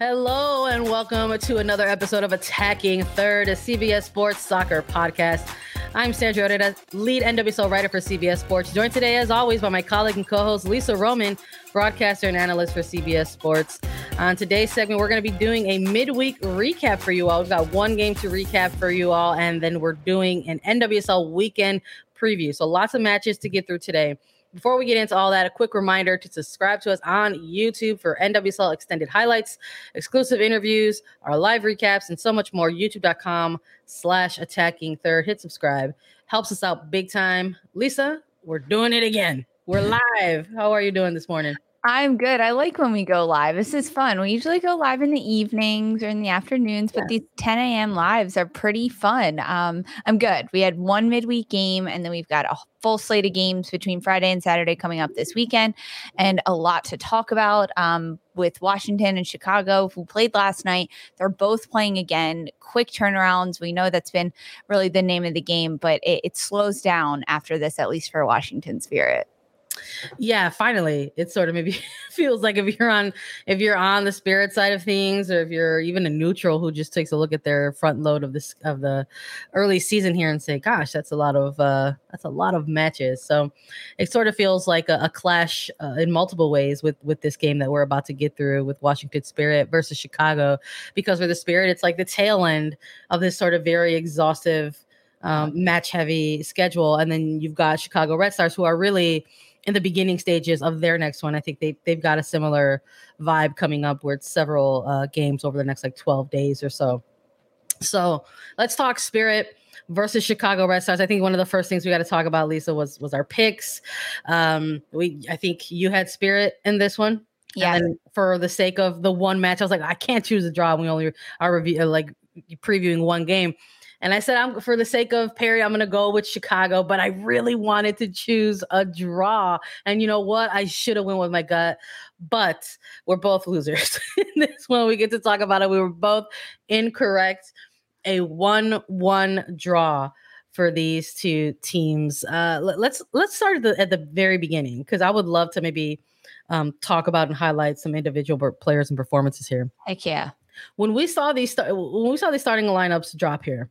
Hello and welcome to another episode of Attacking Third, a CBS Sports Soccer podcast. I'm Sandra Herrera, lead NWSL writer for CBS Sports, joined today, as always, by my colleague and co-host Lisa Roman, broadcaster and analyst for CBS Sports. On today's segment, we're going to be doing a midweek recap for you all. We've got one game to recap for you all, and then we're doing an NWSL weekend preview. So lots of matches to get through today. Before we get into all that, a quick reminder to subscribe to us on YouTube for NWSL extended highlights, exclusive interviews, our live recaps, and so much more. YouTube.com slash attacking third. Hit subscribe. Helps us out big time. Lisa, we're doing it again. We're live. How are you doing this morning? I'm good. I like when we go live. This is fun. We usually go live in the evenings or in the afternoons, but yeah. these 10 a.m. lives are pretty fun. Um, I'm good. We had one midweek game, and then we've got a full slate of games between Friday and Saturday coming up this weekend, and a lot to talk about. Um, with Washington and Chicago, who played last night, they're both playing again. Quick turnarounds. We know that's been really the name of the game, but it, it slows down after this, at least for Washington Spirit. Yeah, finally, it sort of maybe feels like if you're on if you're on the spirit side of things, or if you're even a neutral who just takes a look at their front load of this of the early season here and say, "Gosh, that's a lot of uh, that's a lot of matches." So it sort of feels like a, a clash uh, in multiple ways with with this game that we're about to get through with Washington Spirit versus Chicago, because for the Spirit, it's like the tail end of this sort of very exhaustive um, match heavy schedule, and then you've got Chicago Red Stars who are really in the beginning stages of their next one. I think they they've got a similar vibe coming up where it's several uh, games over the next like 12 days or so. So let's talk Spirit versus Chicago Red Stars. I think one of the first things we got to talk about, Lisa, was was our picks. Um, we I think you had Spirit in this one. Yeah. And for the sake of the one match, I was like, I can't choose a draw. We only are review like previewing one game. And I said, I'm for the sake of Perry, I'm going to go with Chicago, but I really wanted to choose a draw. And you know what? I should have went with my gut, but we're both losers. this one, we get to talk about it. We were both incorrect. A one-one draw for these two teams. Uh, let's let's start at the, at the very beginning because I would love to maybe um, talk about and highlight some individual players and performances here. Heck yeah! When we saw these when we saw these starting lineups drop here,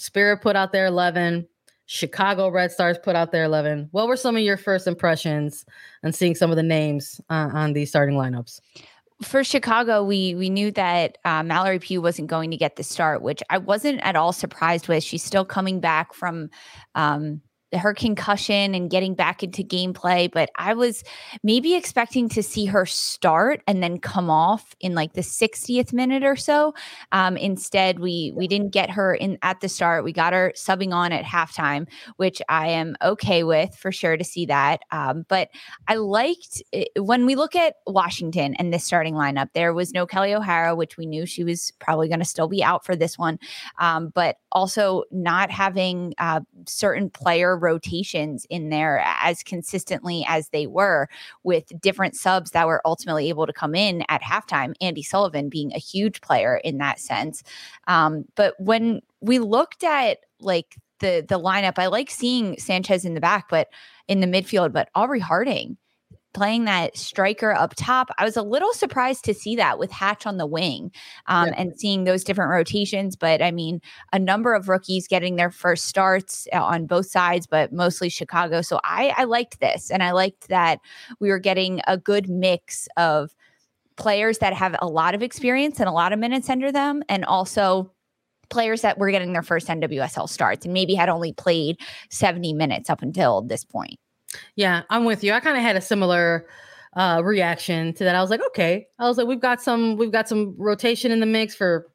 Spirit put out their 11. Chicago Red Stars put out their 11. What were some of your first impressions and seeing some of the names uh, on these starting lineups? For Chicago, we we knew that uh, Mallory Pugh wasn't going to get the start, which I wasn't at all surprised with. She's still coming back from um, her concussion and getting back into gameplay, but I was maybe expecting to see her start and then come off in like the 60th minute or so. Um, instead, we we didn't get her in at the start. We got her subbing on at halftime, which I am okay with for sure to see that. Um, but I liked it, when we look at Washington and this starting lineup. There was no Kelley O'Hara, which we knew she was probably going to still be out for this one, um, but also not having uh, certain player rotations in there as consistently as they were with different subs that were ultimately able to come in at halftime. Andi Sullivan being a huge player in that sense. Um, but when we looked at like the the lineup, I like seeing Sanchez in the back, but in the midfield, but Aubrey Harding playing that striker up top. I was a little surprised to see that with Hatch on the wing um, yeah. and seeing those different rotations. But I mean, a number of rookies getting their first starts uh, on both sides, but mostly Chicago. So I, I liked this. And I liked that we were getting a good mix of players that have a lot of experience and a lot of minutes under them, and also players that were getting their first NWSL starts and maybe had only played 70 minutes up until this point. Yeah, I'm with you. I kind of had a similar uh reaction to that. I was like, okay. I was like, we've got some we've got some rotation in the mix for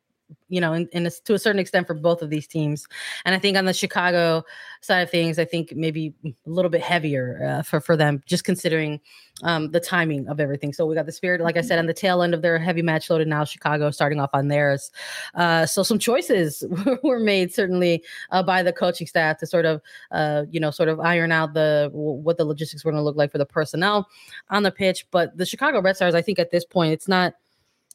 you know, in, in a, to a certain extent for both of these teams. And I think on the Chicago side of things, I think maybe a little bit heavier uh, for for them, just considering um, the timing of everything. So we got the Spirit, like I said, on the tail end of their heavy match loaded now. Chicago starting off on theirs. Uh, so some choices were made certainly uh, by the coaching staff to sort of, uh, you know, sort of iron out the what the logistics were going to look like for the personnel on the pitch. But the Chicago Red Stars, I think at this point, it's not.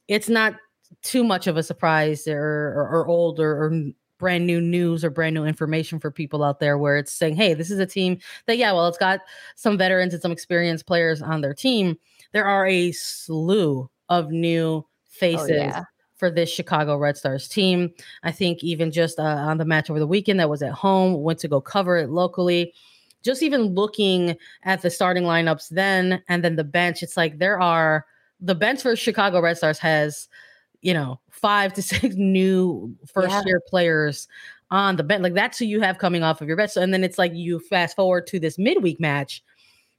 It's not too much of a surprise or or, or old or, or brand new news or brand new information for people out there where it's saying, hey, this is a team that, yeah, well, it's got some veterans and some experienced players on their team. There are a slew of new oh, faces. Oh, yeah. For this Chicago Red Stars team. I think even just uh, on the match over the weekend that was at home, went to go cover it locally. Just even looking at the starting lineups then and then the bench, it's like there are the bench for Chicago Red Stars has you know, five to six new first yeah. year players on the bench. Like that's who you have coming off of your bench. So, and then it's like you fast forward to this midweek match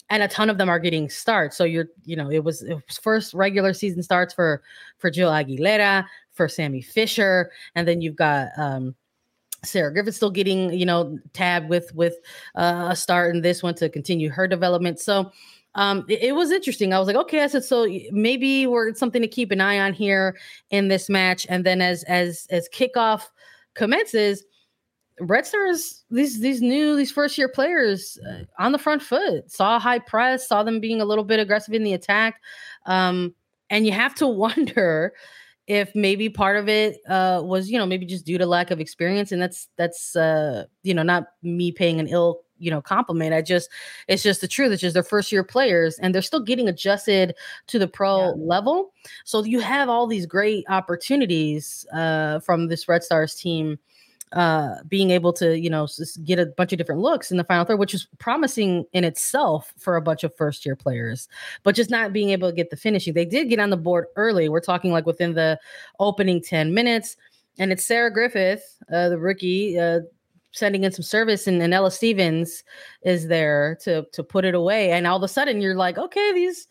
and a ton of them are getting starts. So you're, you know, it was, it was first regular season starts for for Jill Aguilera, for Sammy Fisher, and then you've got um Sarah Griffith still getting, you know, tabbed with with uh, a start in this one to continue her development. So um, it, it, was interesting. I was like, okay, I said, so maybe we're something to keep an eye on here in this match. And then as as as kickoff commences, Red Stars, these these new these first year players uh, on the front foot, saw high press, saw them being a little bit aggressive in the attack, um, and you have to wonder if maybe part of it uh, was you know maybe just due to lack of experience, and that's that's uh, you know not me paying an ill you know compliment i just it's just the truth it's just their first year players and they're still getting adjusted to the pro yeah. level so you have all these great opportunities uh, from this red stars team uh, being able to, you know, get a bunch of different looks in the final third, which is promising in itself for a bunch of first year players, but just not being able to get the finishing. They did get on the board early. We're talking like within the opening 10 minutes. And it's Sarah Griffith, uh, the rookie, uh, sending in some service and, and Ella Stevens is there to to put it away. And all of a sudden you're like, okay, these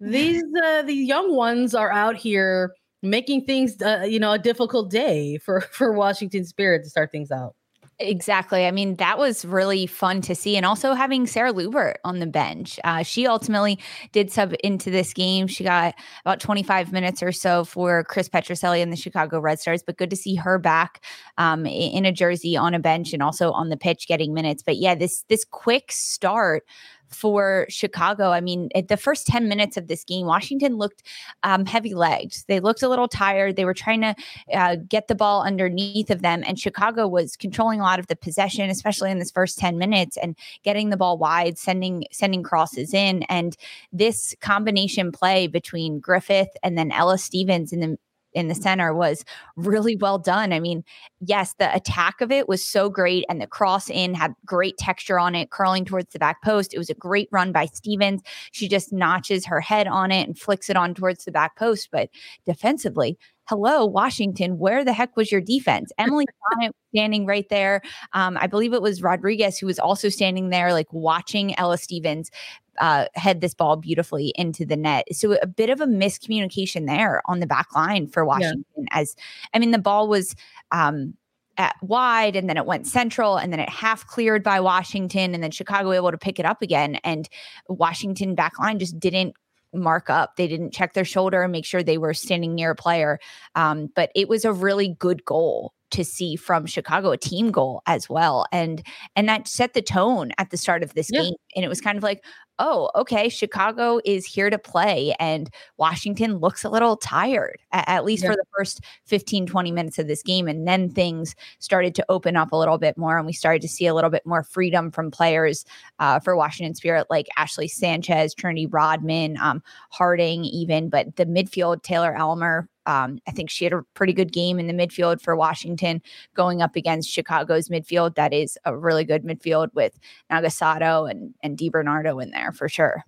these uh the young ones are out here making things uh, you know a difficult day for for Washington Spirit to start things out. Exactly. I mean, that was really fun to see. And also having Sarah Luebbert on the bench. Uh, she ultimately did sub into this game. She got about 25 minutes or so for Chris Petrucelli and the Chicago Red Stars, but good to see her back um, in a jersey on a bench and also on the pitch getting minutes. But yeah, this this quick start for Chicago. I mean, at the first 10 minutes of this game, Washington looked um, heavy legged. They looked a little tired. They were trying to uh, get the ball underneath of them. And Chicago was controlling a lot of the possession, especially in this first 10 minutes and getting the ball wide, sending, sending crosses in. And this combination play between Griffith and then Ella Stevens in the in the center was really well done. I mean, yes, the attack of it was so great, and the cross in had great texture on it, curling towards the back post. It was a great run by Stevens. She just notches her head on it and flicks it on towards the back post. But defensively, hello, Washington, where the heck was your defense? Emily Sonnett standing right there. Um, I believe it was Rodriguez who was also standing there, like watching Ella Stevens uh, head this ball beautifully into the net. So a bit of a miscommunication there on the back line for Washington. Yeah. As I mean, the ball was um, at wide and then it went central and then it half cleared by Washington and then Chicago able to pick it up again. And Washington back line just didn't mark up. They didn't check their shoulder and make sure they were standing near a player. Um, but it was a really good goal to see from Chicago, a team goal as well. And and that set the tone at the start of this yeah. game. And it was kind of like, oh, okay, Chicago is here to play and Washington looks a little tired, at, least yeah. for the first 15, 20 minutes of this game. And then things started to open up a little bit more and we started to see a little bit more freedom from players uh, for Washington Spirit, like Ashley Sanchez, Trinity Rodman, um, Harding, even. But the midfield, Taylor Aylmer, um, I think she had a pretty good game in the midfield for Washington going up against Chicago's midfield. That is a really good midfield with Nagasato and and Di Bernardo in there for sure.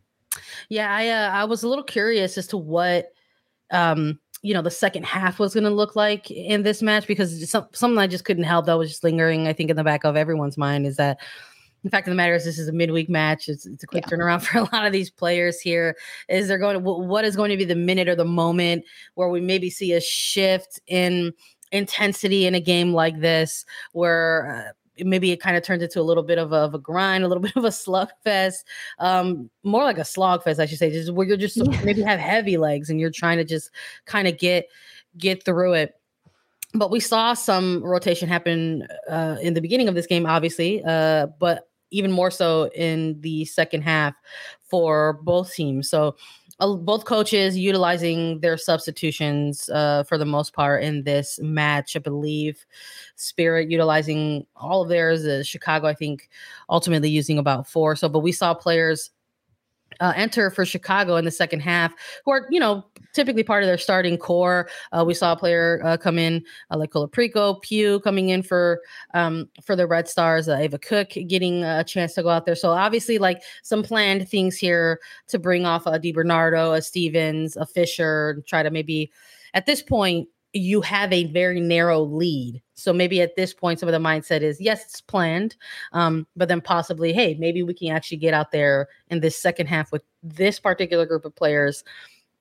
Yeah, I uh, I was a little curious as to what um, you know the second half was going to look like in this match because some, something I just couldn't help that was just lingering I think in the back of everyone's mind is that the fact of the matter is this is a midweek match it's, it's a quick yeah. turnaround for a lot of these players here is there going to what is going to be the minute or the moment where we maybe see a shift in intensity in a game like this where uh, maybe it kind of turns into a little bit of a, of a grind, a little bit of a slugfest, um, more like a slogfest, I should say, just where you're just yeah. maybe have heavy legs and you're trying to just kind of get get through it. But we saw some rotation happen uh, in the beginning of this game, obviously, uh, but even more so in the second half for both teams. So both coaches utilizing their substitutions uh, for the most part in this match. I believe Spirit utilizing all of theirs. Uh, Chicago, I think, ultimately using about four. So, but we saw players uh, enter for Chicago in the second half, who are you know typically part of their starting core. Uh, we saw a player uh, come in uh, like Colaprico, Pugh coming in for um, for the Red Stars, uh, Ava Cook getting a chance to go out there. So obviously, like some planned things here to bring off a DiBernardo, a Stevens, a Fisher, try to maybe at this point you have a very narrow lead. So maybe at this point, some of the mindset is yes, it's planned, um, but then possibly, hey, maybe we can actually get out there in this second half with this particular group of players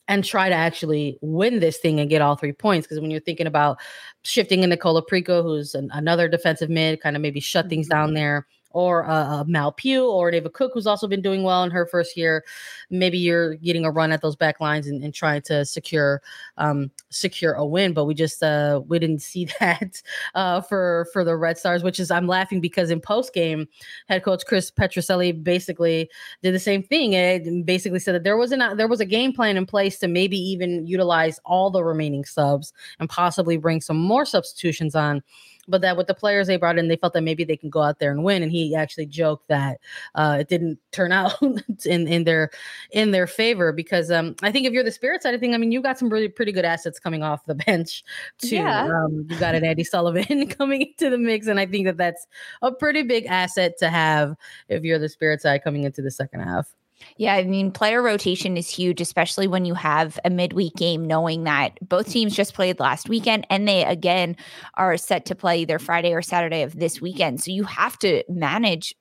and try to actually win this thing and get all three points. Because when you're thinking about shifting into Colaprico, who's an, another defensive mid, kind of maybe shut things down mm-hmm. there or a Mal Pugh or Ava Cook, who's also been doing well in her first year. Maybe you're getting a run at those back lines and, and trying to secure um, secure a win. But we just uh, we didn't see that uh, for for the Red Stars, which is I'm laughing because in post game, head coach Chris Petrucelli basically did the same thing and basically said that there was a there was a game plan in place to maybe even utilize all the remaining subs and possibly bring some more substitutions on but that with the players they brought in, they felt that maybe they can go out there and win. And he actually joked that uh, it didn't turn out in in their in their favor because um, I think if you're the spirit side of thing, I mean, you got some really pretty good assets coming off the bench too. Yeah. Um, you got an Andi Sullivan coming into the mix, and I think that that's a pretty big asset to have if you're the spirit side coming into the second half. Yeah, I mean, player rotation is huge, especially when you have a midweek game, knowing that both teams just played last weekend and they again are set to play either Friday or Saturday of this weekend. So you have to manage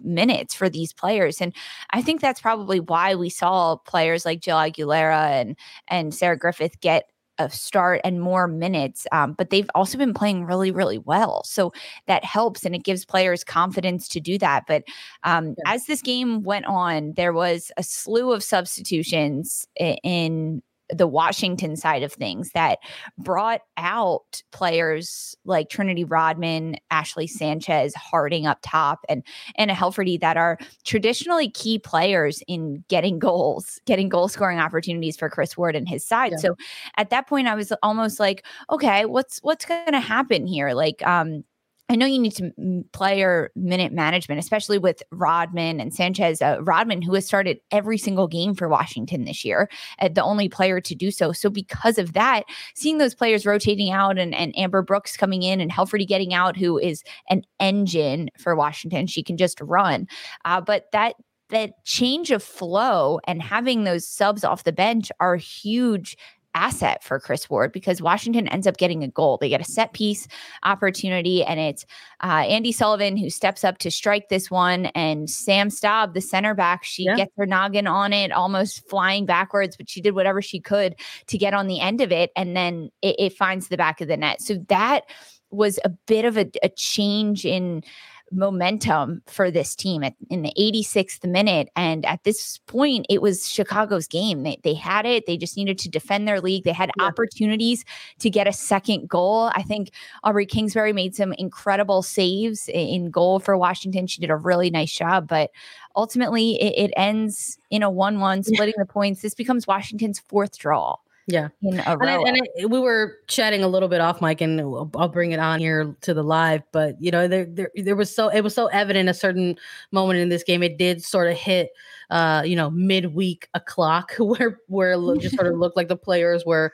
minutes for these players and i think that's probably why we saw players like jill aguilera and and sarah griffith get of start and more minutes. Um, but they've also been playing really, really well. So that helps and it gives players confidence to do that. But um, yeah. as this game went on, there was a slew of substitutions in the Washington side of things that brought out players like Trinity Rodman, Ashley Sanchez, Harding up top, and and a Hershfelt that are traditionally key players in getting goals, getting goal scoring opportunities for Kris Ward and his side. Yeah. So at that point, I was almost like, okay, what's what's going to happen here? Like, um, I know you need to player minute management, especially with Rodman and Sanchez. Uh, Rodman, who has started every single game for Washington this year, uh, the only player to do so. So, because of that, seeing those players rotating out and, and Amber Brooks coming in and Hershfelt getting out, who is an engine for Washington, she can just run. Uh, but that that change of flow and having those subs off the bench are huge asset for Kris Ward because Washington ends up getting a goal. They get a set piece opportunity, and it's uh, Andi Sullivan who steps up to strike this one, and Sam Staab, the center back, she yeah. gets her noggin on it, almost flying backwards, but she did whatever she could to get on the end of it, and then it, it finds the back of the net. So that was a bit of a, a change in momentum for this team at, in the 86th minute. And at this point, it was Chicago's game. They, they had it. They just needed to defend their league. They had yeah. opportunities to get a second goal. I think Aubrey Kingsbury made some incredible saves in goal for Washington. She did a really nice job, but ultimately it, it ends in a 1 1, splitting the points. This becomes Washington's fourth draw. Yeah. And, I, and I, we were chatting a little bit off mic and I'll bring it on here to the live, but you know, there, there, there was so, it was so evident a certain moment in this game. It did sort of hit, uh, you know, midweek o'clock where, where it just sort of looked like the players were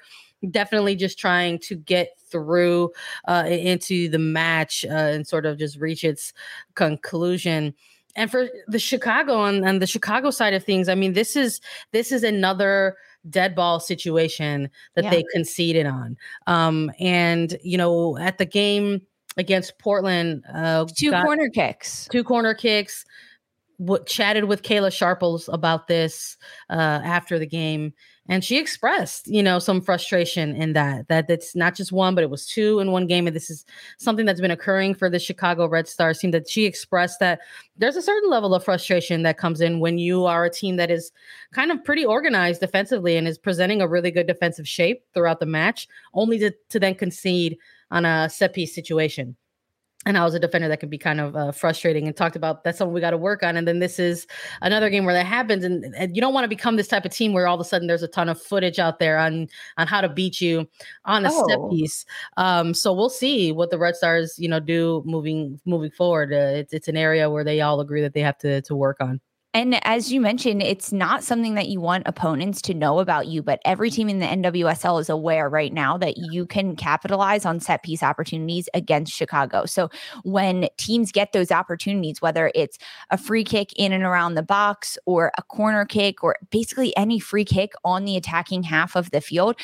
definitely just trying to get through uh, into the match uh, and sort of just reach its conclusion and for the Chicago and, and the Chicago side of things, I mean, this is this is another dead ball situation that yeah. they conceded on. Um, and you know, at the game against Portland, uh, two corner kicks, two corner kicks. What chatted with Kayla Sharples about this uh, after the game, and she expressed you know some frustration in that that it's not just one but it was two in one game. And this is something that's been occurring for the chicago red stars team that she expressed that there's a certain level of frustration that comes in when you are a team that is kind of pretty organized defensively and is presenting a really good defensive shape throughout the match only to, to then concede on a set piece situation and I was a defender that could be kind of uh, frustrating and talked about that's something we got to work on. And then this is another game where that happens, and, and, you don't want to become this type of team where all of a sudden there's a ton of footage out there on on how to beat you on a oh. step piece. Um, so we'll see what the Red Stars you know do moving moving forward. Uh, it's it's an area where they all agree that they have to to work on. And as you mentioned, it's not something that you want opponents to know about you, but every team in the NWSL is aware right now that you can capitalize on set piece opportunities against Chicago. So when teams get those opportunities, whether it's a free kick in and around the box or a corner kick or basically any free kick on the attacking half of the field,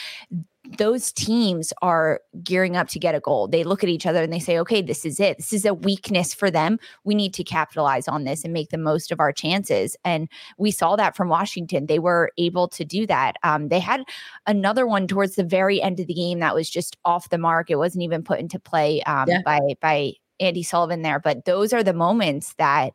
those teams are gearing up to get a goal. They look at each other and they say, okay, this is it. This is a weakness for them. We need to capitalize on this and make the most of our chances. And we saw that from Washington. They were able to do that. Um, they had another one towards the very end of the game that was just off the mark. It wasn't even put into play um, yeah. by by Andi Sullivan there. But those are the moments that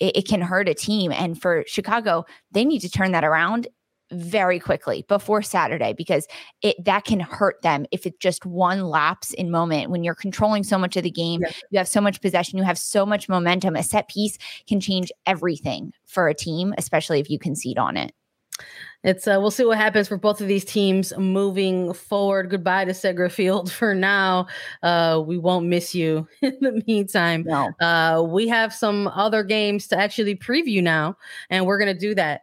it, can hurt a team. And for Chicago, they need to turn that around very quickly before Saturday because it that can hurt them if it's just one lapse in moment when you're controlling so much of the game yeah. you have so much possession you have so much momentum a set piece can change everything for a team especially if you concede on it it's uh, we'll see what happens for both of these teams moving forward. Goodbye to Segra Field for now. Uh, we won't miss you in the meantime. No. Uh, we have some other games to actually preview now, and we're gonna do that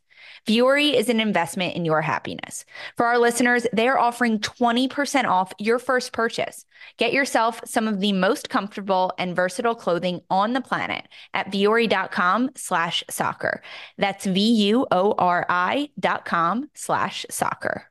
Vuori is an investment in your happiness. For our listeners, they are offering 20% off your first purchase. Get yourself some of the most comfortable and versatile clothing on the planet at vuori.com slash soccer. That's V-U-O-R-I dot com slash soccer.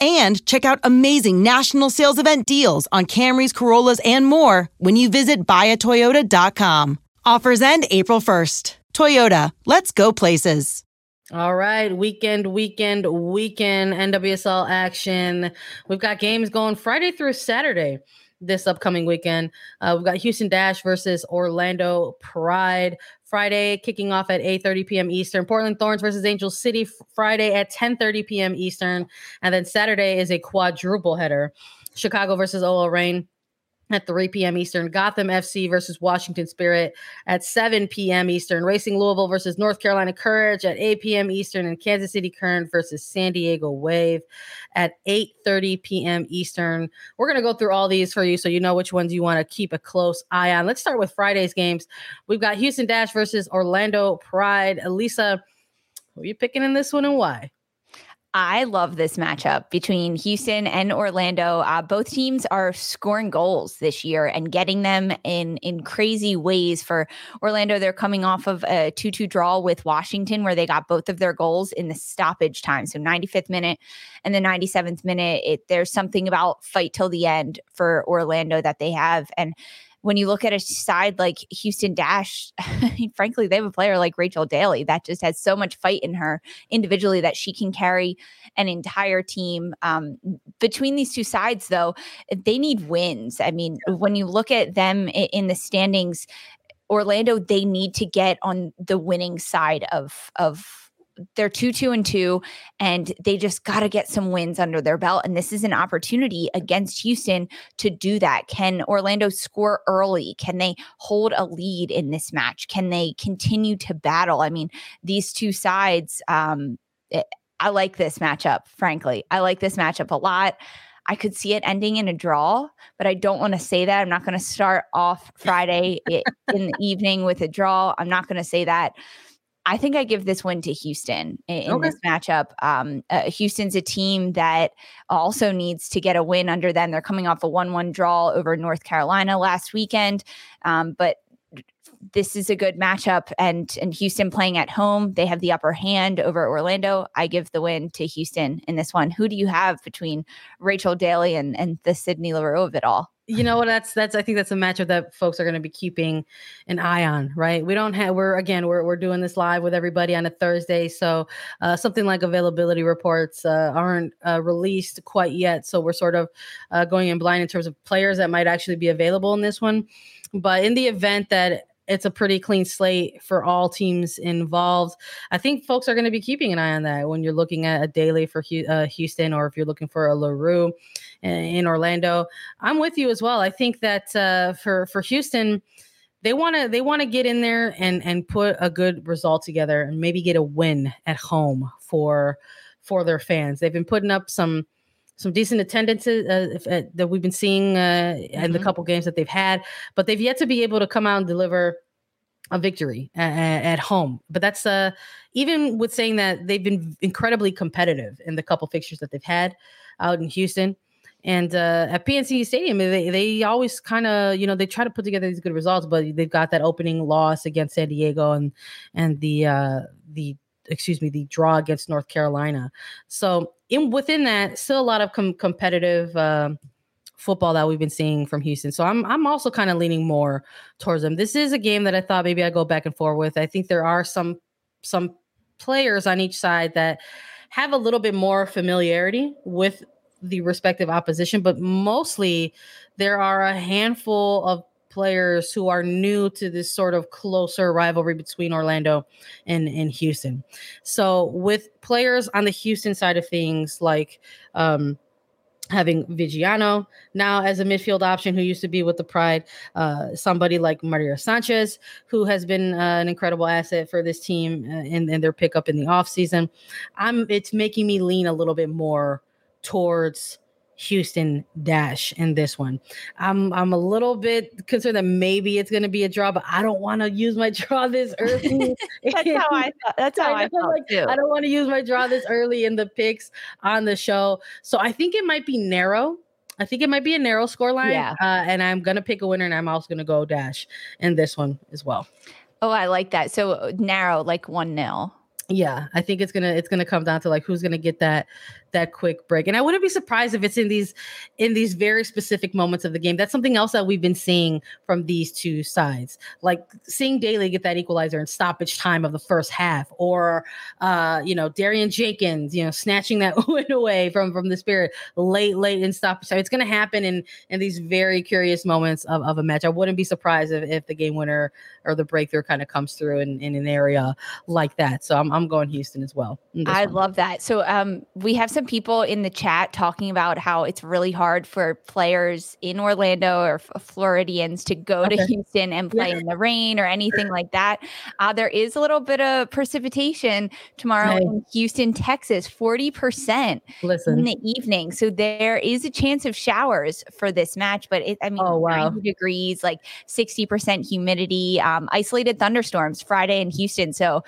and check out amazing national sales event deals on Camrys, Corollas, and more when you visit buyatoyota.com. Offers end April 1st. Toyota, let's go places. All right, weekend, weekend, weekend NWSL action. We've got games going Friday through Saturday this upcoming weekend. Uh, we've got Houston Dash versus Orlando Pride. Friday kicking off at 8:30 p.m. Eastern. Portland Thorns versus Angel City Friday at 10:30 p.m. Eastern, and then Saturday is a quadruple header: Chicago versus OL Reign. At 3 p.m. Eastern, Gotham FC versus Washington Spirit at 7 p.m. Eastern, Racing Louisville versus North Carolina Courage at 8 p.m. Eastern, and Kansas City Current versus San Diego Wave at 8:30 p.m. Eastern. We're gonna go through all these for you so you know which ones you want to keep a close eye on. Let's start with Friday's games. We've got Houston Dash versus Orlando Pride. Elisa, who are you picking in this one and why? I love this matchup between Houston and Orlando. Uh, both teams are scoring goals this year and getting them in in crazy ways. For Orlando, they're coming off of a two-two draw with Washington, where they got both of their goals in the stoppage time, so 95th minute and the 97th minute. It, there's something about fight till the end for Orlando that they have, and when you look at a side like Houston Dash, I mean, frankly, they have a player like Rachel Daly that just has so much fight in her individually that she can carry an entire team. Um, between these two sides, though, they need wins. I mean, when you look at them in the standings, Orlando, they need to get on the winning side of of they're two, two, and two, and they just got to get some wins under their belt. And this is an opportunity against Houston to do that. Can Orlando score early? Can they hold a lead in this match? Can they continue to battle? I mean, these two sides, um, it, I like this matchup, frankly. I like this matchup a lot. I could see it ending in a draw, but I don't want to say that. I'm not going to start off Friday in the evening with a draw. I'm not going to say that. I think I give this win to Houston in, in okay. this matchup. Um, uh, Houston's a team that also needs to get a win under them. They're coming off a 1 1 draw over North Carolina last weekend. Um, but this is a good matchup and and Houston playing at home. They have the upper hand over Orlando. I give the win to Houston in this one. Who do you have between Rachel Daly and and the Sydney Leroux of it all? You know what? That's that's i think that's a matchup that folks are going to be keeping an eye on right? We don't have we're again we're, we're doing this live with everybody on a thursday. So uh, something like availability reports uh, aren't uh, released quite yet. So we're sort of uh, going in blind in terms of players that might actually be available in this one but in the event that it's a pretty clean slate for all teams involved. I think folks are going to be keeping an eye on that when you're looking at a Daly for uh, Houston or if you're looking for a Leroux in Orlando. I'm with you as well. I think that uh, for for Houston, they want to they want to get in there and and put a good result together and maybe get a win at home for for their fans. They've been putting up some some decent attendances uh, uh, that we've been seeing uh, mm-hmm. in the mm-hmm. couple games that they've had, but they've yet to be able to come out and deliver a victory at, at home. But that's uh even with saying that they've been incredibly competitive in the couple fixtures that they've had out in Houston. And uh, at PNC Stadium, they, they always kind of, you know, they try to put together these good results, but they've got that opening loss against San Diego and and the uh, the excuse me the draw against North Carolina. So in within that, still a lot of com- competitive uh, football that we've been seeing from Houston. So I'm I'm also kind of leaning more towards them. This is a game that I thought maybe I go back and forth with. I think there are some some players on each side that have a little bit more familiarity with the respective opposition, but mostly there are a handful of players who are new to this sort of closer rivalry between Orlando and, and Houston. So with players on the Houston side of things, like um, having Viggiano now as a midfield option who used to be with the Pride, uh, somebody like Maria Sanchez, who has been uh, an incredible asset for this team uh, in, in their pickup in the offseason. I'm it's making me lean a little bit more towards Houston dash in this one. I'm I'm a little bit concerned that maybe it's going to be a draw, but I don't want to use my draw this early. that's how I thought. That's how I, I felt like, too. I don't want to use my draw this early in the picks on the show. So I think it might be narrow. I think it might be a narrow score line. Yeah. Uh, and I'm gonna pick a winner, and I'm also gonna go dash in this one as well. Oh, I like that. So uh, narrow, like one nil. Yeah, I think it's gonna it's gonna come down to like who's gonna get that that quick break. And I wouldn't be surprised if it's in these in these very specific moments of the game. That's something else that we've been seeing from these two sides. Like seeing Daly get that equalizer in stoppage time of the first half, or uh, you know, Darian Jenkins, you know, snatching that win away from from the spirit late, late in stoppage time. It's gonna happen in in these very curious moments of, of a match. I wouldn't be surprised if, if the game winner or the breakthrough kind of comes through in, in an area like that. So I'm I'm going Houston as well. I one. love that. So um, we have some people in the chat talking about how it's really hard for players in Orlando or Floridians to go okay. to Houston and play yeah. in the rain or anything like that. Uh, there is a little bit of precipitation tomorrow in Houston, Texas, 40% Listen. in the evening. So there is a chance of showers for this match, but it, I mean, oh, wow. 90 degrees, like 60% humidity, um, isolated thunderstorms Friday in Houston. So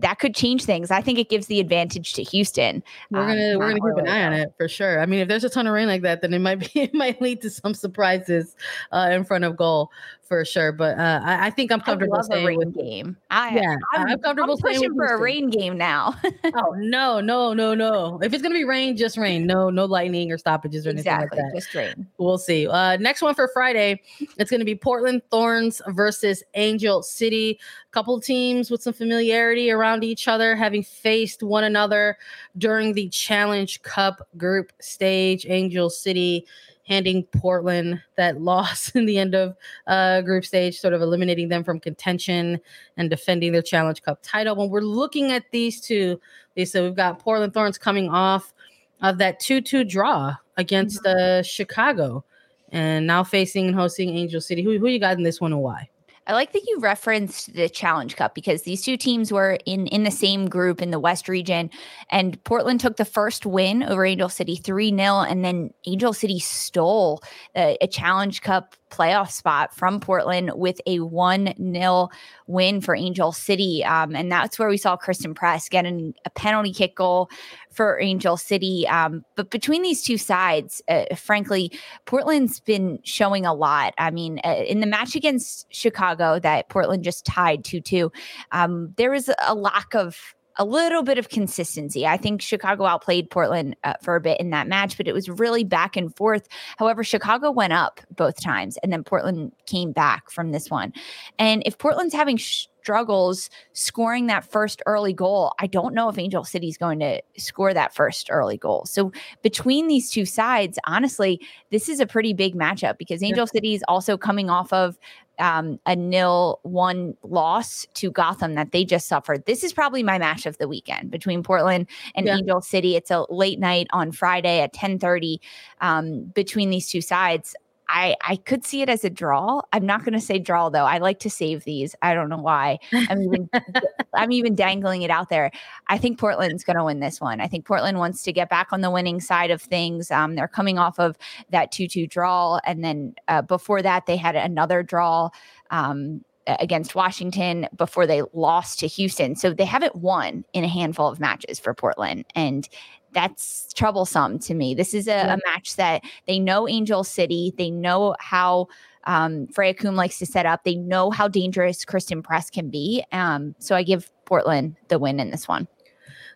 that could change things. I think it gives the advantage to Houston. We're gonna um, we're gonna keep an eye on it for sure. I mean, if there's a ton of rain like that, then it might be it might lead to some surprises uh, in front of goal for sure. But uh, I, I, think I'm comfortable staying a rain with game. I, yeah, I'm, I'm comfortable I'm pushing for a rain game now. oh no, no, no, no! If it's gonna be rain, just rain. No, no lightning or stoppages or exactly, anything like that. Just rain. We'll see. Uh, next one for Friday, it's gonna be Portland Thorns versus Angel City. Couple teams with some familiarity around each other, having faced one another during the Challenge Cup group stage. Angel City handing Portland that loss in the end of uh, group stage, sort of eliminating them from contention and defending their Challenge Cup title. When we're looking at these two, Lisa, we've got Portland Thorns coming off of that 2 2 draw against uh, Chicago and now facing and hosting Angel City. Who, who you got in this one and why? I like that you referenced the Challenge Cup because these two teams were in in the same group in the West region, and Portland took the first win over Angel City three 0 and then Angel City stole a, a Challenge Cup playoff spot from Portland with a 1 0 win for Angel City. Um, and that's where we saw Christen Press getting a penalty kick goal for Angel City. Um, but between these two sides, uh, frankly, Portland's been showing a lot. I mean, uh, in the match against Chicago that Portland just tied 2 2, um, there was a lack of a little bit of consistency. I think Chicago outplayed Portland uh, for a bit in that match, but it was really back and forth. However, Chicago went up both times and then Portland came back from this one. And if Portland's having struggles scoring that first early goal, I don't know if Angel City is going to score that first early goal. So between these two sides, honestly, this is a pretty big matchup because Angel yeah. City is also coming off of um, a nil one loss to Gotham that they just suffered. This is probably my match of the weekend between Portland and yeah. Angel City. It's a late night on Friday at 10 30 um, between these two sides. I I could see it as a draw. I'm not going to say draw though. I like to save these. I don't know why. I'm even I'm even dangling it out there. I think Portland's going to win this one. I think Portland wants to get back on the winning side of things. Um, they're coming off of that 2-2 draw and then uh, before that they had another draw um, against Washington before they lost to Houston. So they haven't won in a handful of matches for Portland. And that's troublesome to me. This is a, yeah. a match that they know Angel City, they know how um, Freya Coombe likes to set up, they know how dangerous Christen Press can be. Um, so I give Portland the win in this one.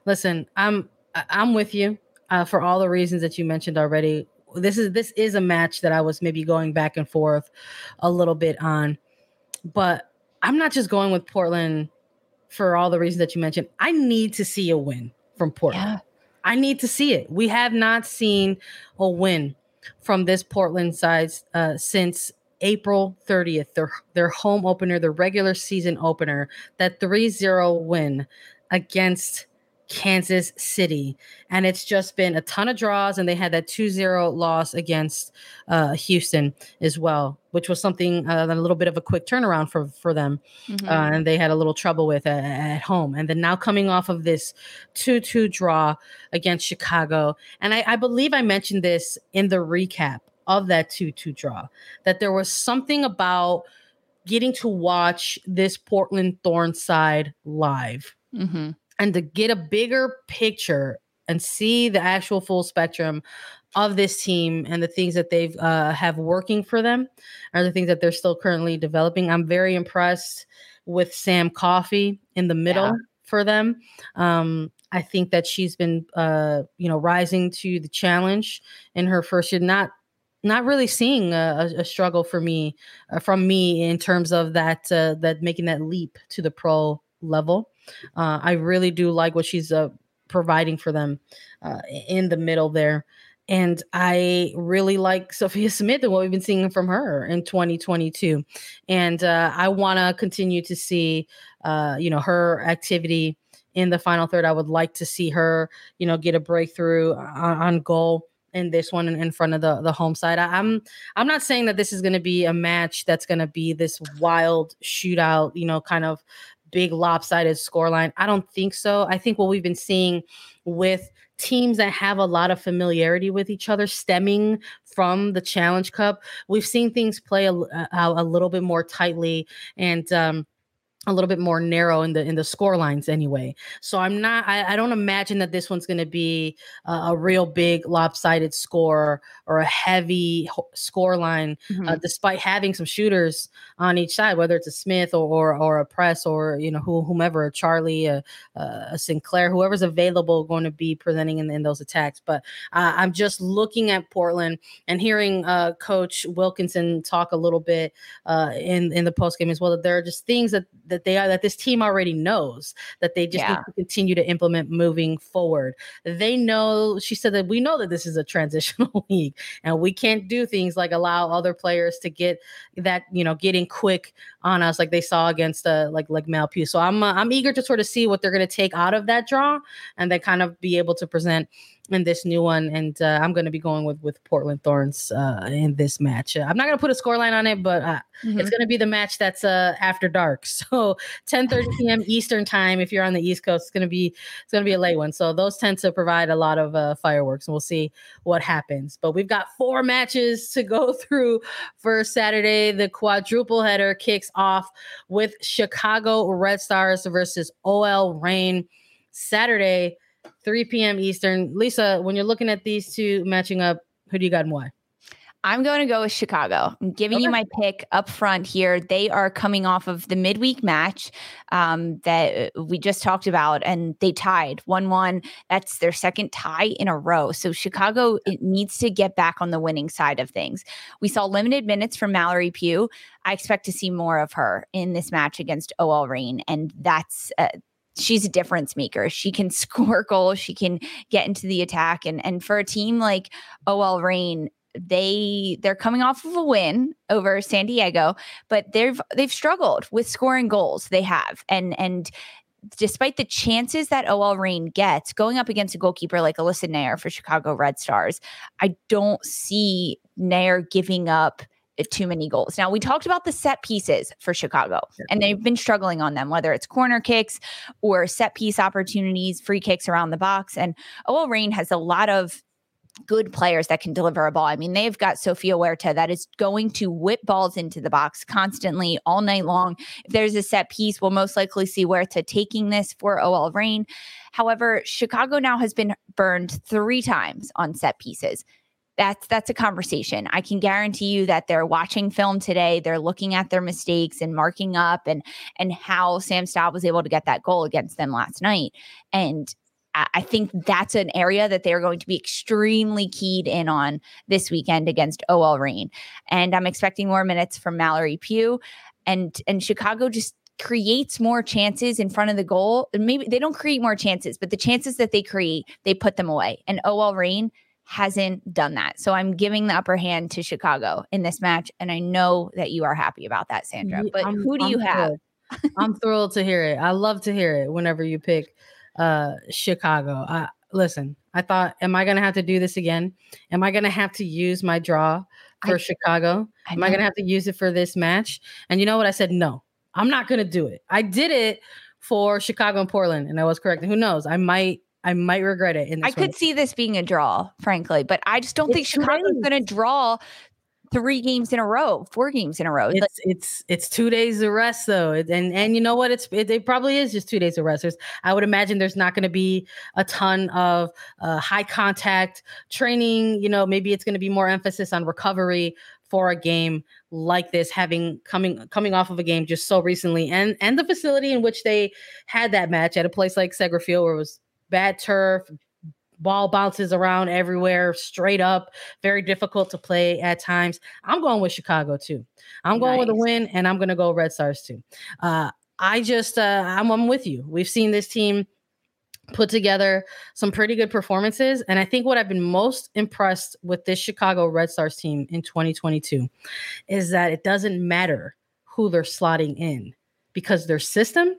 Listen, I'm I'm with you uh, for all the reasons that you mentioned already. This is this is a match that I was maybe going back and forth a little bit on, but I'm not just going with Portland for all the reasons that you mentioned. I need to see a win from Portland. Yeah. I need to see it. We have not seen a win from this Portland side uh, since April 30th, their their home opener, the regular season opener, that 3-0 win against Kansas City. And it's just been a ton of draws. And they had that 2 0 loss against uh, Houston as well, which was something, uh, a little bit of a quick turnaround for, for them. Mm-hmm. Uh, and they had a little trouble with at, at home. And then now coming off of this 2 2 draw against Chicago. And I, I believe I mentioned this in the recap of that 2 2 draw, that there was something about getting to watch this Portland Thorn side live. Mm-hmm and to get a bigger picture and see the actual full spectrum of this team and the things that they've uh, have working for them are the things that they're still currently developing. I'm very impressed with Sam Coffey in the middle yeah. for them. Um, I think that she's been, uh, you know, rising to the challenge in her first year. Not, not really seeing a, a struggle for me, uh, from me in terms of that, uh, that making that leap to the pro level. Uh, I really do like what she's uh, providing for them uh, in the middle there. And I really like Sophia Smith and what we've been seeing from her in 2022. And uh, I want to continue to see, uh, you know, her activity in the final third. I would like to see her, you know, get a breakthrough on, on goal in this one in, front of the the home side. I, am I'm not saying that this is going to be a match that's going to be this wild shootout, you know, kind of big lopsided scoreline. I don't think so. I think what we've been seeing with teams that have a lot of familiarity with each other stemming from the Challenge Cup, we've seen things play a, a, a little bit more tightly and um a little bit more narrow in the in the score lines anyway. So I'm not I, I don't imagine that this one's going to be a, a, real big lopsided score or a heavy score line uh, mm-hmm. uh, despite having some shooters on each side whether it's a Smith or or, or a Press or you know who, whomever a Charlie a, a, Sinclair whoever's available going to be presenting in, in those attacks. But uh, I'm just looking at Portland and hearing uh, coach Wilkinson talk a little bit uh, in in the post game as well that there are just things that that they are that this team already knows that they just yeah. need to continue to implement moving forward. They know she said that we know that this is a transitional league and we can't do things like allow other players to get that you know getting quick on us like they saw against uh like like Mal Pugh. So I'm uh, I'm eager to sort of see what they're going to take out of that draw and then kind of be able to present in this new one, and uh, I'm going to be going with with Portland Thorns uh, in this match. Uh, I'm not going to put a scoreline on it, but uh, mm-hmm. it's going to be the match that's uh, after dark, so 10:30 p.m. Eastern time. If you're on the East Coast, it's going to be it's going to be a late one. So those tend to provide a lot of uh, fireworks, and we'll see what happens. But we've got four matches to go through for Saturday. The quadruple header kicks off with Chicago Red Stars versus OL Reign Saturday. 3 p.m. Eastern. Lisa, when you're looking at these two matching up, who do you got and why? I'm going to go with Chicago. I'm giving okay. you my pick up front here. They are coming off of the midweek match um, that we just talked about, and they tied 1 1. That's their second tie in a row. So Chicago it needs to get back on the winning side of things. We saw limited minutes from Mallory Pugh. I expect to see more of her in this match against OL Reign, and that's uh, she's a difference maker. She can score goals, she can get into the attack and and for a team like OL Reign, they they're coming off of a win over San Diego, but they've they've struggled with scoring goals. They have. And and despite the chances that OL Reign gets going up against a goalkeeper like Alyssa Naeher for Chicago Red Stars, I don't see Naeher giving up too many goals. Now, we talked about the set pieces for Chicago, and they've been struggling on them, whether it's corner kicks or set piece opportunities, free kicks around the box. And OL Reign has a lot of good players that can deliver a ball. I mean, they've got Sofia Huerta that is going to whip balls into the box constantly all night long. If there's a set piece, we'll most likely see Huerta taking this for OL Reign. However, Chicago now has been burned three times on set pieces that's that's a conversation. I can guarantee you that they're watching film today, they're looking at their mistakes and marking up and and how Sam Staab was able to get that goal against them last night. And I think that's an area that they're going to be extremely keyed in on this weekend against OL Reign. And I'm expecting more minutes from Mallory Pugh. And and Chicago just creates more chances in front of the goal. Maybe they don't create more chances, but the chances that they create, they put them away. And OL Reign hasn't done that. So I'm giving the upper hand to Chicago in this match. And I know that you are happy about that, Sandra. But I'm, who do I'm you have? I'm thrilled to hear it. I love to hear it whenever you pick uh Chicago. I listen, I thought, am I gonna have to do this again? Am I gonna have to use my draw for I, Chicago? I am I gonna have to use it for this match? And you know what? I said no, I'm not gonna do it. I did it for Chicago and Portland, and I was correct. And who knows? I might I might regret it. In I could see this being a draw, frankly, but I just don't it's think Chicago's going to draw three games in a row, four games in a row. It's like, it's it's two days of rest though, and and you know what? It's it, it probably is just two days of rest. There's, I would imagine there's not going to be a ton of uh, high contact training. You know, maybe it's going to be more emphasis on recovery for a game like this having coming coming off of a game just so recently and and the facility in which they had that match at a place like Segra Field where it was bad turf, ball bounces around everywhere, straight up, very difficult to play at times. I'm going with Chicago too. I'm going nice. with a win, and I'm going to go Red Stars too. Uh, I just, uh, I'm, I'm with you. We've seen this team put together some pretty good performances. And I think what I've been most impressed with this Chicago Red Stars team in 2022 is that it doesn't matter who they're slotting in because their system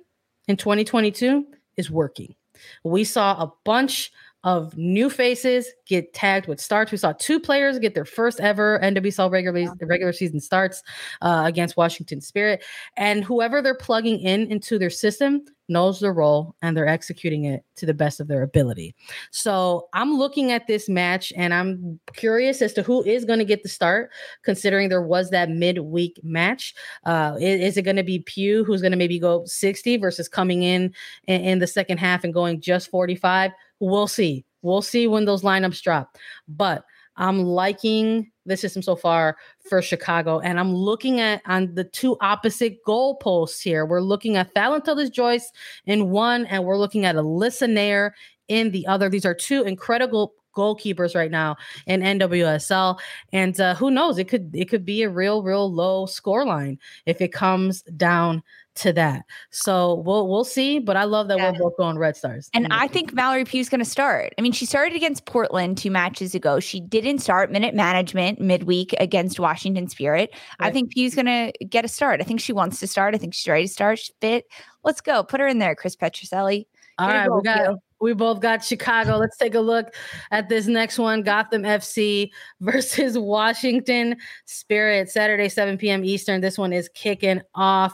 in 2022 is working. We saw a bunch of new faces get tagged with starts. We saw two players get their first ever NWSL regular yeah. regular season starts uh, against Washington Spirit, and whoever they're plugging in into their system knows their role and they're executing it to the best of their ability. So I'm looking at this match and I'm curious as to who is going to get the start, considering there was that midweek match. Uh, is, is, it going to be Pugh who's going to maybe go 60 versus coming in, in in the second half and going just 45? We'll see. We'll see when those lineups drop. But I'm liking the system so far for Chicago. And I'm looking at on the two opposite goalposts here. We're looking at Fallon Tullis-Joyce in one, and we're looking at Alyssa Naeher in the other. These are two incredible goalkeepers right now in NWSL. And uh, who knows? It could it could be a real, real low score line if it comes down to that. So we'll we'll see. But I love that yeah. we're both going Red Stars. And I think Mallory Pugh's going to start. I mean, she started against Portland two matches ago. She didn't start minute management midweek against Washington Spirit. Right. I think Pugh's going to get a start. I think she wants to start. I think she's ready to start. She's fit. Let's go. Put her in there, Chris Petrucelli. All right, we got we both got Chicago. Let's take a look at this next one Gotham FC versus Washington Spirit, Saturday, 7 p.m. Eastern. This one is kicking off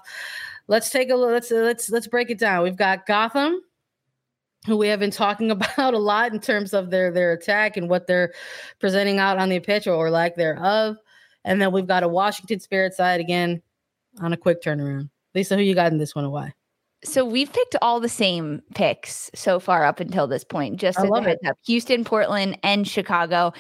let's take a look. Let's let's let's break it down. We've got Gotham, who we have been talking about a lot in terms of their their attack and what they're presenting out on the pitch or lack thereof. And then we've got a Washington Spirit side again on a quick turnaround. Lisa, who you got in this one and why? So we've picked all the same picks so far up until this point. Just as a heads up, Houston, Portland, and Chicago.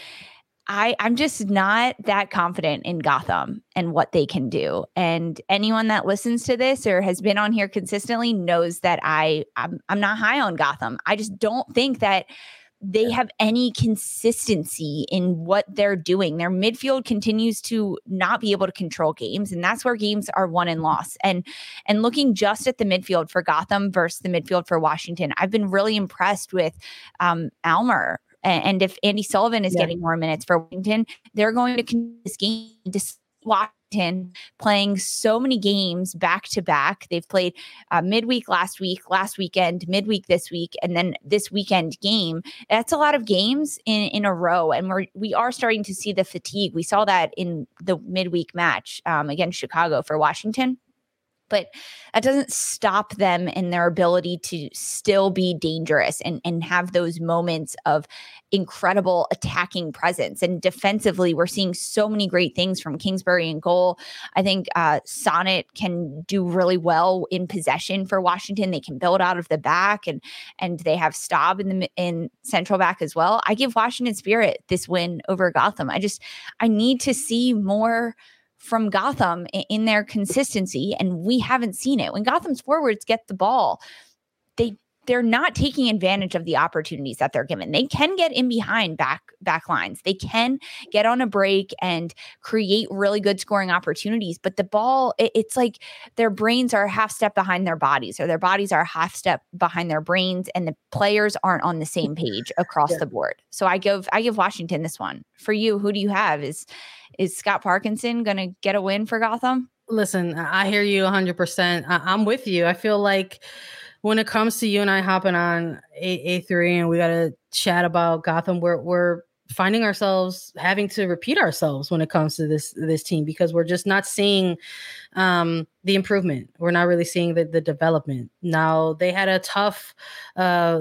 I I'm just not that confident in Gotham and what they can do. And anyone that listens to this or has been on here consistently knows that I I'm, I'm not high on Gotham. I just don't think that they have any consistency in what they're doing. Their midfield continues to not be able to control games, and that's where games are won and lost. And and looking just at the midfield for Gotham versus the midfield for Washington, I've been really impressed with um, Aylmer and if Andi Sullivan is yeah. getting more minutes for Washington, they're going to continue this game to Washington playing so many games back to back. They've played uh, midweek last week, last weekend, midweek this week, and then this weekend game. That's a lot of games in in a row, and we're we are starting to see the fatigue. We saw that in the midweek match um, against Chicago for Washington but that doesn't stop them in their ability to still be dangerous and, and have those moments of incredible attacking presence. And defensively, we're seeing so many great things from Kingsbury and goal. I think uh, Sonnett can do really well in possession for Washington. They can build out of the back, and and they have Staab in the in central back as well. I give Washington Spirit this win over Gotham. I just I need to see more from Gotham in their consistency, and we haven't seen it. When Gotham's forwards get the ball, they they're not taking advantage of the opportunities that they're given. They can get in behind back back lines. They can get on a break and create really good scoring opportunities. But the ball, it, it's like their brains are a half step behind their bodies, or their bodies are a half step behind their brains, and the players aren't on the same page across yeah. the board. So I give I give Washington this one. For you, who do you have? Is is Scott Parkinson going to get a win for Gotham? Listen, I hear you 100%. I- I'm with you. I feel like when it comes to you and I hopping on A- A3 and we got to chat about Gotham, we're, we're finding ourselves having to repeat ourselves when it comes to this this team because we're just not seeing um the improvement. We're not really seeing the, the development. Now they had a tough uh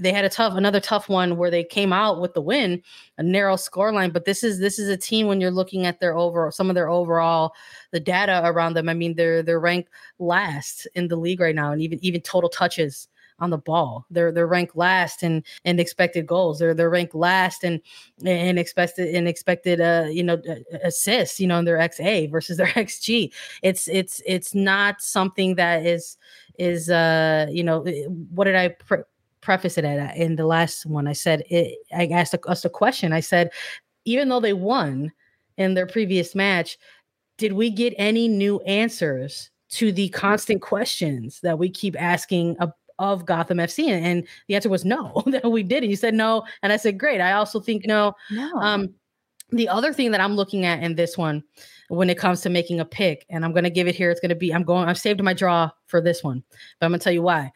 they had a tough another tough one where they came out with the win a narrow score line but this is this is a team when you're looking at their overall some of their overall the data around them i mean they're they're ranked last in the league right now and even even total touches on the ball. They're they're ranked last in in expected goals. They're they're ranked last in in expected in expected uh you know assists. You know in their XA versus their XG. It's it's it's not something that is is uh you know eh, what did I. Pre- preface it at in the last one i said it, i asked us a question i said even though they won in their previous match did we get any new answers to the constant questions that we keep asking of Gotham FC? And, and the answer was no, that we did. And you said no. And I said, great. I also think no. No. Um, the other thing that I'm looking at in this one when it comes to making a pick, and I'm going to give it here, it's going to be, I'm going, I've saved my draw for this one, but I'm going to tell you why.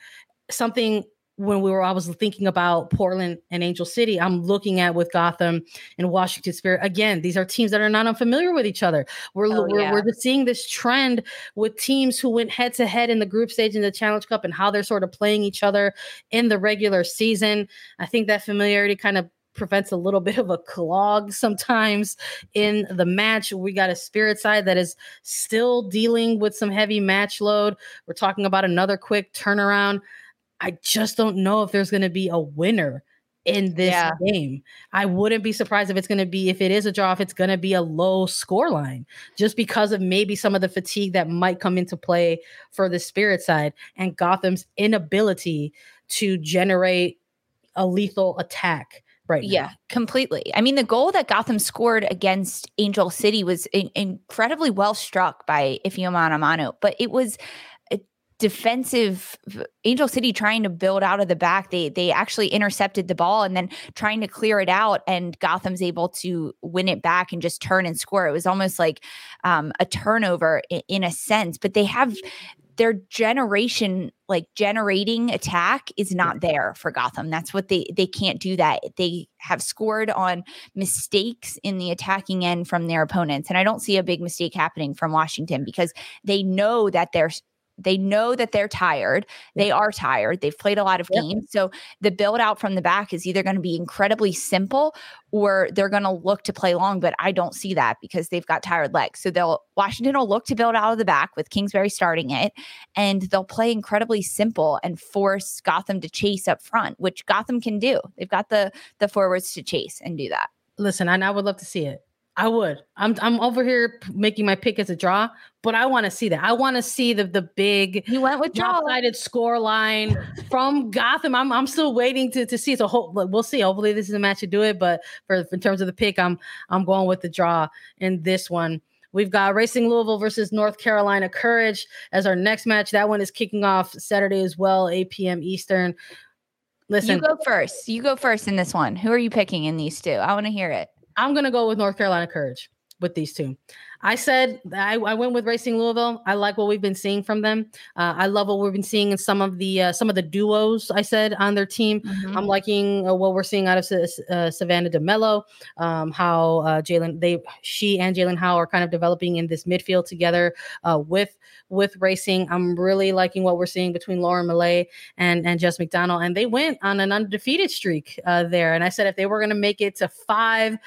Something when we were I was thinking about Portland and Angel City, I'm looking at with Gotham and Washington Spirit. Again, these are teams that are not unfamiliar with each other. We're oh, we're, yeah. we're just seeing this trend with teams who went head to head in the group stage in the Challenge Cup and how they're sort of playing each other in the regular season. I think that familiarity kind of prevents a little bit of a clog sometimes in the match. We got a spirit side that is still dealing with some heavy match load. We're talking about another quick turnaround. I just don't know if there's going to be a winner in this yeah. game. I wouldn't be surprised if it's going to be if it is a draw if it's going to be a low score line just because of maybe some of the fatigue that might come into play for the spirit side and Gotham's inability to generate a lethal attack right yeah completely i mean the goal that gotham scored against angel city was in- incredibly well struck by Ifeoma Onumonu but it was defensive Angel City trying to build out of the back. They they actually intercepted the ball and then trying to clear it out, and Gotham's able to win it back and just turn and score. It was almost like um, a turnover in, in a sense, but they have their generation like generating attack is not there for Gotham. That's what they they can't do that. They have scored on mistakes in the attacking end from their opponents and I don't see a big mistake happening from Washington because they know that they're they know that they're tired. They are tired. They've played a lot of yep. games. So the build out from the back is either going to be incredibly simple or they're going to look to play long. But I don't see that because they've got tired legs. So they'll Washington will look to build out of the back with Kingsbury starting it, and they'll play incredibly simple and force Gotham to chase up front, which Gotham can do. They've got the the forwards to chase and do that. Listen, I, I would love to see it. I would. I'm I'm over here making my pick as a draw, but I want to see that. I want to see the the big you went with draw lopsided score line from Gotham. I'm I'm still waiting to to see. So hope we'll see. Hopefully this is a match to do it. But for in terms of the pick, I'm I'm going with the draw in this one. We've got Racing Louisville versus North Carolina Courage as our next match. That one is kicking off Saturday as well, 8 p.m. Eastern. Listen, you go first. You go first in this one. Who are you picking in these two? I want to hear it. I'm gonna go with North Carolina Courage with these two. I said I, I, went with Racing Louisville. I like what we've been seeing from them. Uh, I love what we've been seeing in some of the uh, some of the duos. I said on their team. Mm-hmm. I'm liking uh, what we're seeing out of uh, Savannah DeMelo. Um, how uh, Jaelin they she and Jaelin Howell are kind of developing in this midfield together uh, with with Racing. I'm really liking what we're seeing between Lauren Milliet and and Jess McDonald. And they went on an undefeated streak there. And I said if they were going to make it to five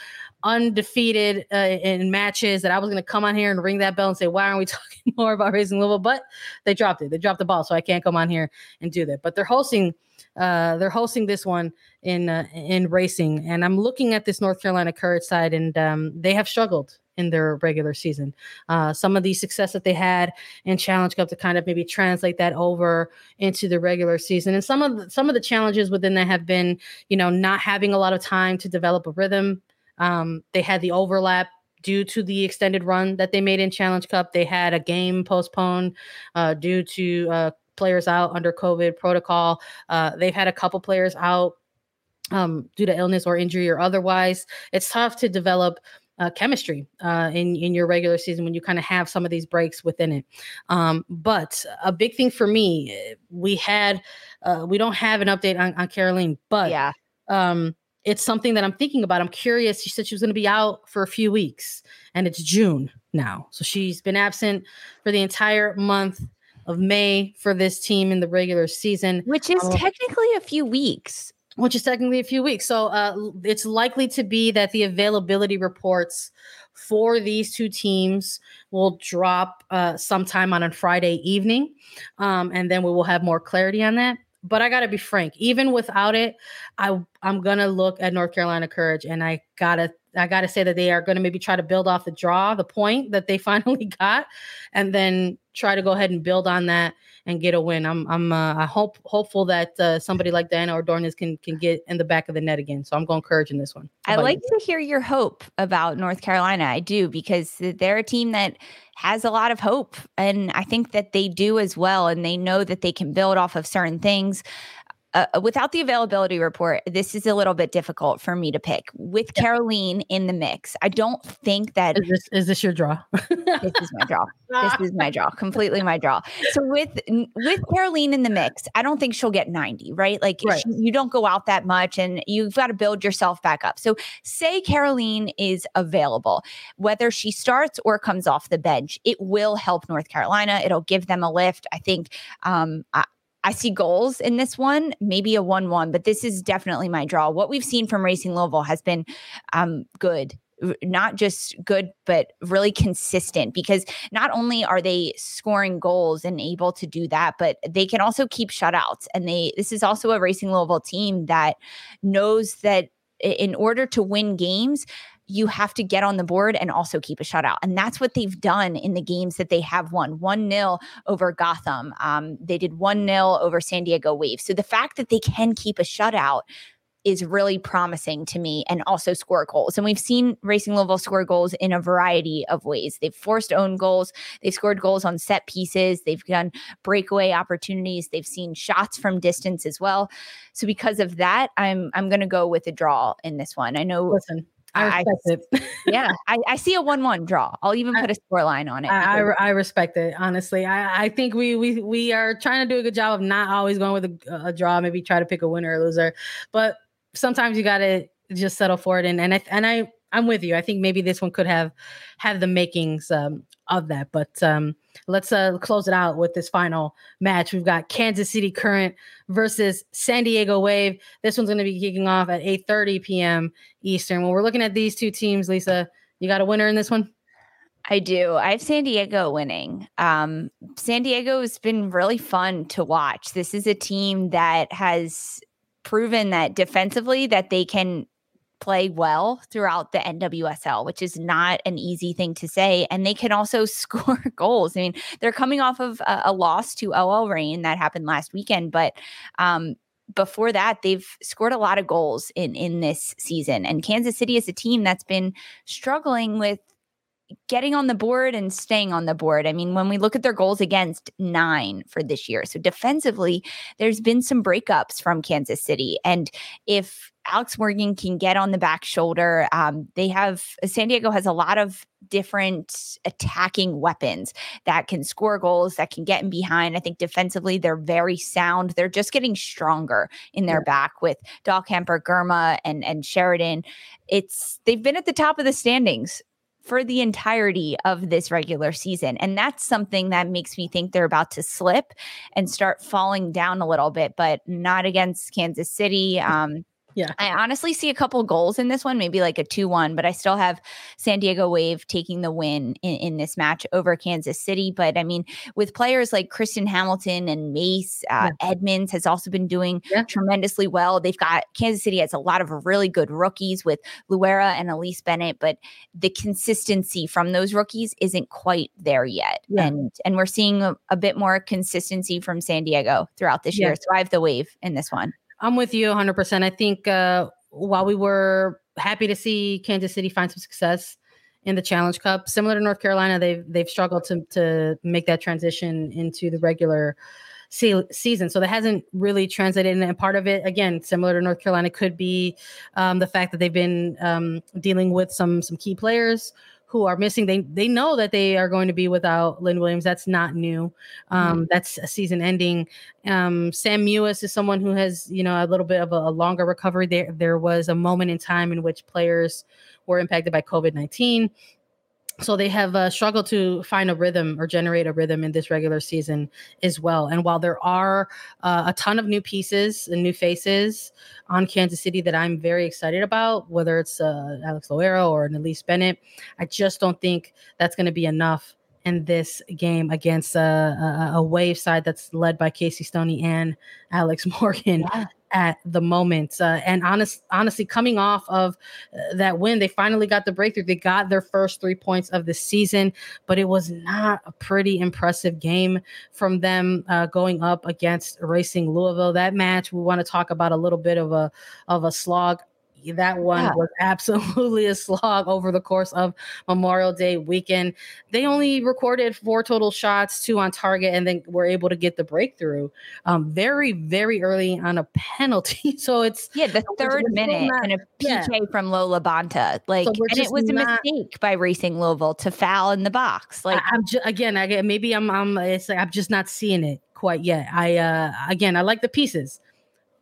undefeated uh, in matches that I was going to come on here and ring that bell and say, why aren't we talking more about Racing Louisville? But they dropped it. They dropped the ball. So I can't come on here and do that. But they're hosting, uh, they're hosting this one in, uh, in racing. And I'm looking at this North Carolina Courage side and um, they have struggled in their regular season. Uh, some of the success that they had in Challenge Cup to kind of maybe translate that over into the regular season, and some of the, some of the challenges within that have been, you know, not having a lot of time to develop a rhythm, um, they had the overlap due to the extended run that they made in Challenge Cup. They had a game postponed uh, due to uh, players out under COVID protocol. Uh, they've had a couple players out um, due to illness or injury or otherwise. It's tough to develop uh, chemistry uh, in in your regular season when you kind of have some of these breaks within it. Um, but a big thing for me, we had uh, we don't have an update on, on Kerolin, but yeah. Um, it's something that I'm thinking about. I'm curious. She said she was going to be out for a few weeks, and it's June now. So she's been absent for the entire month of May for this team in the regular season, which is um, technically a few weeks. Which is technically a few weeks. So uh, it's likely to be that the availability reports for these two teams will drop uh, sometime on a Friday evening. Um, and then we will have more clarity on that but I gotta be frank, even without it, I I'm gonna look at North Carolina Courage and I gotta I gotta say that they are gonna maybe try to build off the draw, the point that they finally got, and then try to go ahead and build on that and get a win. I'm I'm uh, I hope hopeful that uh, somebody like Diana Ordonez can can get in the back of the net again. So I'm going Courage in this one. I like you? to hear your hope about North Carolina. I do because they're a team that has a lot of hope, and I think that they do as well, and they know that they can build off of certain things. Uh, without the availability report, this is a little bit difficult for me to pick. With yeah. Kerolin in the mix, I don't think that is this, is this your draw. this is my draw. This is my draw. Completely my draw. So with with Kerolin in the mix, I don't think she'll get 90, right? Like right. She, you don't go out that much and you've got to build yourself back up. So say Kerolin is available, whether she starts or comes off the bench, it will help North Carolina. It'll give them a lift. I think um, I, I see goals in this one, maybe a 1 1, but this is definitely my draw. What we've seen from Racing Louisville has been um, good not just good but really consistent because not only are they scoring goals and able to do that but they can also keep shutouts and they this is also a racing louisville team that knows that in order to win games you have to get on the board and also keep a shutout. And that's what they've done in the games that they have won 1 0 over Gotham. Um, they did 1 0 over San Diego Wave. So the fact that they can keep a shutout is really promising to me and also score goals. And we've seen Racing Louisville score goals in a variety of ways. They've forced own goals, they've scored goals on set pieces, they've done breakaway opportunities, they've seen shots from distance as well. So because of that, I'm I'm going to go with a draw in this one. I know Listen, I respect I, it. yeah, I, I, see a one-one draw. I'll even put a score line on it. I, I, I, respect it. Honestly, I, I think we we we are trying to do a good job of not always going with a, a draw. Maybe try to pick a winner or loser, but sometimes you got to just settle for it. And and I and I I'm with you. I think maybe this one could have have the makings um, of that. But um, let's uh, close it out with this final match. We've got Kansas City Current versus San Diego Wave. This one's going to be kicking off at 8:30 p.m. Eastern. When we're looking at these two teams, Lisa, you got a winner in this one? I do. I have San Diego winning. Um, San Diego has been really fun to watch. This is a team that has proven that defensively that they can play well throughout the NWSL, which is not an easy thing to say. And they can also score goals. I mean, they're coming off of a, a loss to OL Reign that happened last weekend, but um, before that, they've scored a lot of goals in in this season. And Kansas City is a team that's been struggling with getting on the board and staying on the board. I mean, when we look at their goals against nine for this year, so defensively, there's been some breakups from Kansas City. And if Alex Morgan can get on the back shoulder, um, they have San Diego has a lot of different attacking weapons that can score goals, that can get in behind. I think defensively, they're very sound. They're just getting stronger in their back with Dahlkemper, Girma, and and Sheridan. It's they've been at the top of the standings for the entirety of this regular season. And that's something that makes me think they're about to slip and start falling down a little bit, but not against Kansas City. Um, yeah. I honestly see a couple goals in this one, maybe like a 2 1, but I still have San Diego Wave taking the win in, in this match over Kansas City. But I mean, with players like Kristen Hamilton and Mace, uh, yeah. Edmonds has also been doing yeah. tremendously well. They've got Kansas City has a lot of really good rookies with Loera and Elise Bennett, but the consistency from those rookies isn't quite there yet. Yeah. And and we're seeing a, a, bit more consistency from San Diego throughout this year. So I have the wave in this one. I'm with you 100%. I think uh, while we were happy to see Kansas City find some success in the Challenge Cup, similar to North Carolina, they've they've struggled to to make that transition into the regular se- season. So that hasn't really translated. And part of it, again, similar to North Carolina, could be um, the fact that they've been um, dealing with some some key players who are missing. They they know that they are going to be without Lynn Williams. That's not new. Um, mm-hmm. That's a season ending. Um, Sam Mewis is someone who has you know a little bit of a, a longer recovery. There there was a moment in time in which players were impacted by COVID nineteen so they have uh, struggled to find a rhythm or generate a rhythm in this regular season as well. And while there are uh, a ton of new pieces and new faces on Kansas City that I'm very excited about, whether it's uh, Alex Loera or Elise Bennett, I just don't think that's going to be enough in this game against a, a, a, wave side that's led by Casey Stoney and Alex Morgan. Yeah at the moment. Uh, and honest, honestly, coming off of uh, that win, they finally got the breakthrough. They got their first three points of the season, but it was not a pretty impressive game from them uh, going up against Racing Louisville. That match, we want to talk about a little bit of a of a slog that one yeah. was absolutely a slog over the course of Memorial Day weekend. They only recorded four total shots, two on target, and then were able to get the breakthrough um, very, very early on a penalty. so it's yeah, the third minute not, and a PK yeah. from Lo LaBonta. Like, so and it was not, a mistake by Racing Louisville to foul in the box. Like, I, am just again, I, maybe I'm, I'm, it's like I'm just not seeing it quite yet. I, uh, again, I like the pieces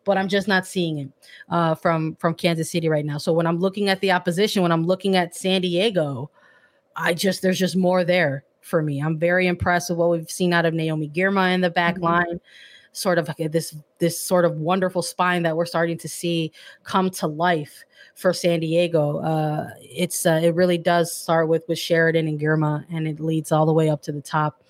but I'm just not seeing it uh, from from Kansas City right now. So when I'm looking at the opposition, when I'm looking at San Diego, I just there's just more there for me. I'm very impressed with what we've seen out of Naomi Girma in the back mm-hmm. line. Sort of this this sort of wonderful spine that we're starting to see come to life for San Diego. Uh, it's uh, it really does start with with Sheridan and Girma, and it leads all the way up to the top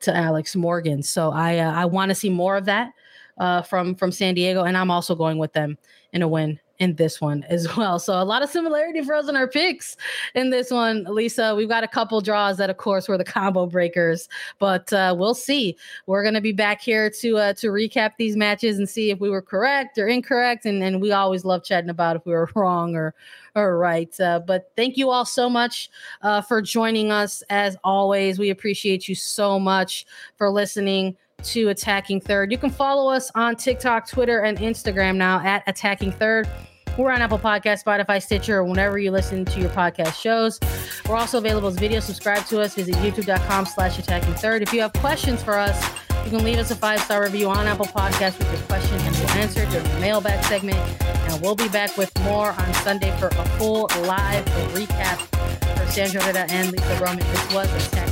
to Alex Morgan. So I uh, I want to see more of that uh, from from San Diego, and I'm also going with them in a win in this one as well. So a lot of similarity for us in our picks in this one, Lisa. We've got a couple draws that, of course, were the combo breakers, but uh, we'll see. We're gonna be back here to uh, to recap these matches and see if we were correct or incorrect, and and we always love chatting about if we were wrong or or right. Uh, but thank you all so much uh, for joining us. As always, we appreciate you so much for listening to Attacking Third. You can follow us on TikTok, Twitter, and Instagram now at Attacking Third. We're on Apple Podcast, Spotify, Stitcher, or whenever you listen to your podcast shows. We're also available as video. Subscribe to us. Visit youtube.com slash attacking third. If you have questions for us, you can leave us a five-star review on Apple Podcast with your question and we'll answer it during the mailbag segment. And we'll be back with more on Sunday for a full live recap for Sandra Herrera and Lisa Roman. This was Attacking